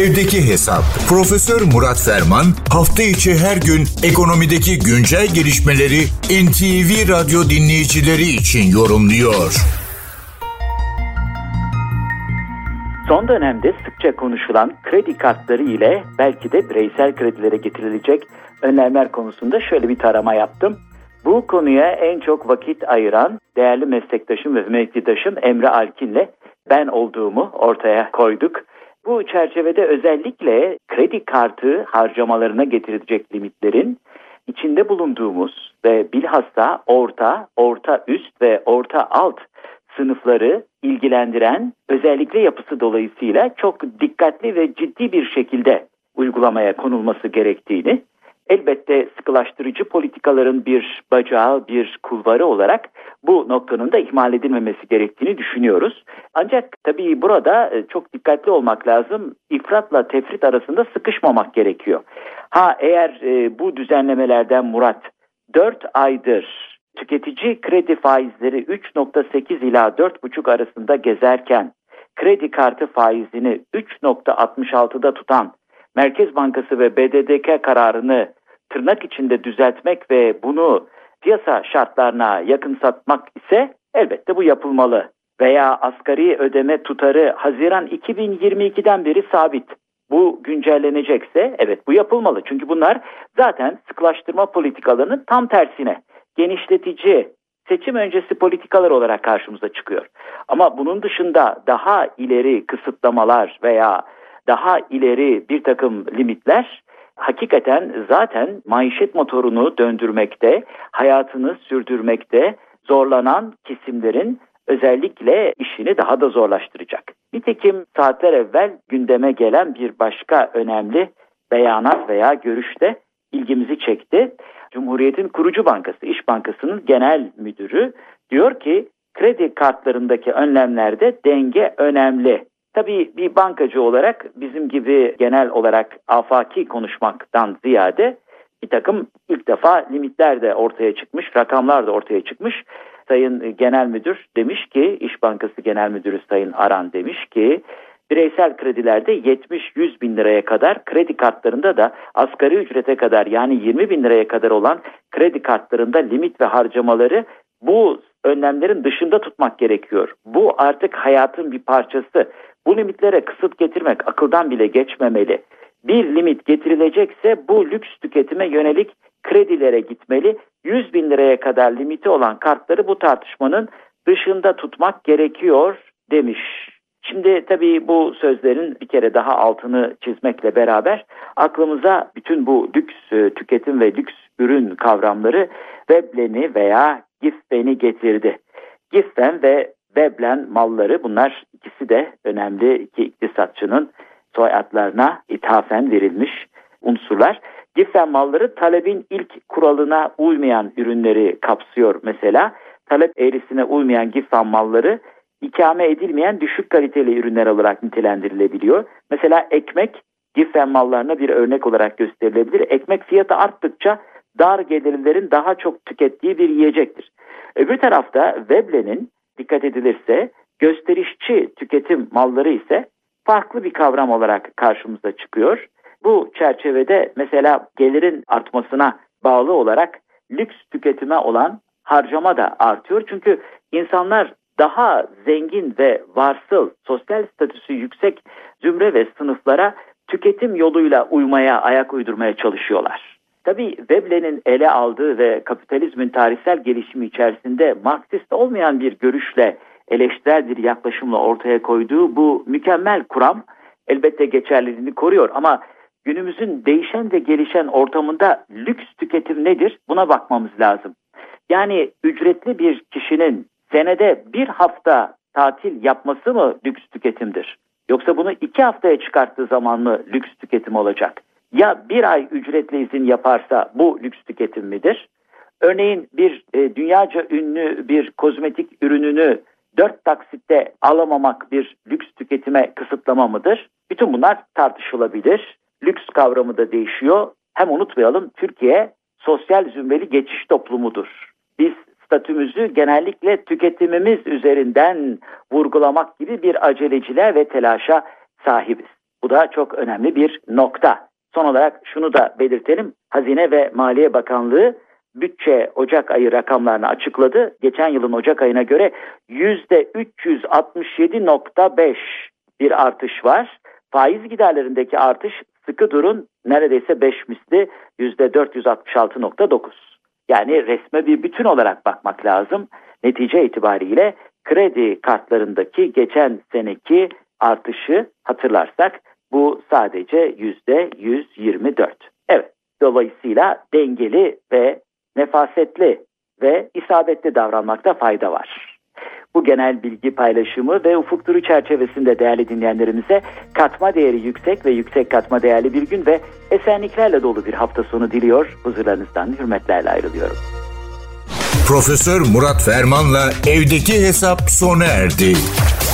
Evdeki Hesap. Profesör Murat Ferman hafta içi her gün ekonomideki güncel gelişmeleri NTV Radyo dinleyicileri için yorumluyor. Son dönemde sıkça konuşulan kredi kartları ile belki de bireysel kredilere getirilecek önlemler konusunda şöyle bir tarama yaptım. Bu konuya en çok vakit ayıran değerli meslektaşım ve mevkidaşım Emre Alkin'le ben olduğumu ortaya koyduk. Bu çerçevede özellikle kredi kartı harcamalarına getirilecek limitlerin içinde bulunduğumuz ve bilhassa orta, orta üst ve orta alt sınıfları ilgilendiren özellikle yapısı dolayısıyla çok dikkatli ve ciddi bir şekilde uygulamaya konulması gerektiğini elbette sıkılaştırıcı politikaların bir bacağı, bir kulvarı olarak bu noktanın da ihmal edilmemesi gerektiğini düşünüyoruz. Ancak tabii burada e, çok dikkatli olmak lazım. İfratla tefrit arasında sıkışmamak gerekiyor. Ha eğer e, bu düzenlemelerden Murat 4 aydır tüketici kredi faizleri 3.8 ila 4.5 arasında gezerken kredi kartı faizini 3.66'da tutan Merkez Bankası ve BDDK kararını tırnak içinde düzeltmek ve bunu piyasa şartlarına yakın satmak ise elbette bu yapılmalı. Veya asgari ödeme tutarı Haziran 2022'den beri sabit. Bu güncellenecekse evet bu yapılmalı. Çünkü bunlar zaten sıklaştırma politikalarının tam tersine genişletici seçim öncesi politikalar olarak karşımıza çıkıyor. Ama bunun dışında daha ileri kısıtlamalar veya daha ileri bir takım limitler hakikaten zaten maişet motorunu döndürmekte, hayatını sürdürmekte zorlanan kesimlerin özellikle işini daha da zorlaştıracak. Nitekim saatler evvel gündeme gelen bir başka önemli beyanat veya görüşte ilgimizi çekti. Cumhuriyet'in kurucu bankası, İş Bankası'nın genel müdürü diyor ki kredi kartlarındaki önlemlerde denge önemli. Tabii bir bankacı olarak bizim gibi genel olarak afaki konuşmaktan ziyade bir takım ilk defa limitler de ortaya çıkmış, rakamlar da ortaya çıkmış. Sayın Genel Müdür demiş ki, İş Bankası Genel Müdürü Sayın Aran demiş ki, bireysel kredilerde 70-100 bin liraya kadar, kredi kartlarında da asgari ücrete kadar yani 20 bin liraya kadar olan kredi kartlarında limit ve harcamaları bu önlemlerin dışında tutmak gerekiyor. Bu artık hayatın bir parçası. Bu limitlere kısıt getirmek akıldan bile geçmemeli. Bir limit getirilecekse bu lüks tüketime yönelik kredilere gitmeli. 100 bin liraya kadar limiti olan kartları bu tartışmanın dışında tutmak gerekiyor demiş. Şimdi tabii bu sözlerin bir kere daha altını çizmekle beraber aklımıza bütün bu lüks e, tüketim ve lüks ürün kavramları Veblen'i veya Gifben'i getirdi. Gifben ve Veblen malları bunlar ikisi de önemli iki iktisatçının soyadlarına ithafen verilmiş unsurlar. Giffen malları talebin ilk kuralına uymayan ürünleri kapsıyor mesela. Talep eğrisine uymayan Giffen malları ikame edilmeyen düşük kaliteli ürünler olarak nitelendirilebiliyor. Mesela ekmek Giffen mallarına bir örnek olarak gösterilebilir. Ekmek fiyatı arttıkça dar gelirlerin daha çok tükettiği bir yiyecektir. Öbür tarafta Veblen'in dikkat edilirse gösterişçi tüketim malları ise farklı bir kavram olarak karşımıza çıkıyor. Bu çerçevede mesela gelirin artmasına bağlı olarak lüks tüketime olan harcama da artıyor. Çünkü insanlar daha zengin ve varsıl, sosyal statüsü yüksek zümre ve sınıflara tüketim yoluyla uymaya, ayak uydurmaya çalışıyorlar. Tabii Veblen'in ele aldığı ve kapitalizmin tarihsel gelişimi içerisinde Marksist olmayan bir görüşle eleştirel bir yaklaşımla ortaya koyduğu bu mükemmel kuram elbette geçerliliğini koruyor ama günümüzün değişen ve gelişen ortamında lüks tüketim nedir? Buna bakmamız lazım. Yani ücretli bir kişinin senede bir hafta tatil yapması mı lüks tüketimdir? Yoksa bunu iki haftaya çıkarttığı zaman mı lüks tüketim olacak? Ya bir ay ücretli izin yaparsa bu lüks tüketim midir? Örneğin bir e, dünyaca ünlü bir kozmetik ürününü dört taksitte alamamak bir lüks tüketime kısıtlama mıdır? Bütün bunlar tartışılabilir. Lüks kavramı da değişiyor. Hem unutmayalım Türkiye sosyal zümreli geçiş toplumudur. Biz statümüzü genellikle tüketimimiz üzerinden vurgulamak gibi bir aceleciliğe ve telaşa sahibiz. Bu da çok önemli bir nokta. Son olarak şunu da belirtelim. Hazine ve Maliye Bakanlığı bütçe Ocak ayı rakamlarını açıkladı. Geçen yılın Ocak ayına göre %367.5 bir artış var. Faiz giderlerindeki artış sıkı durun neredeyse 5 misli %466.9. Yani resme bir bütün olarak bakmak lazım. Netice itibariyle kredi kartlarındaki geçen seneki artışı hatırlarsak bu sadece %124. Evet dolayısıyla dengeli ve nefasetli ve isabetli davranmakta fayda var. Bu genel bilgi paylaşımı ve ufuk turu çerçevesinde değerli dinleyenlerimize katma değeri yüksek ve yüksek katma değerli bir gün ve esenliklerle dolu bir hafta sonu diliyor. Huzurlarınızdan hürmetlerle ayrılıyorum. Profesör Murat Ferman'la evdeki hesap sona erdi.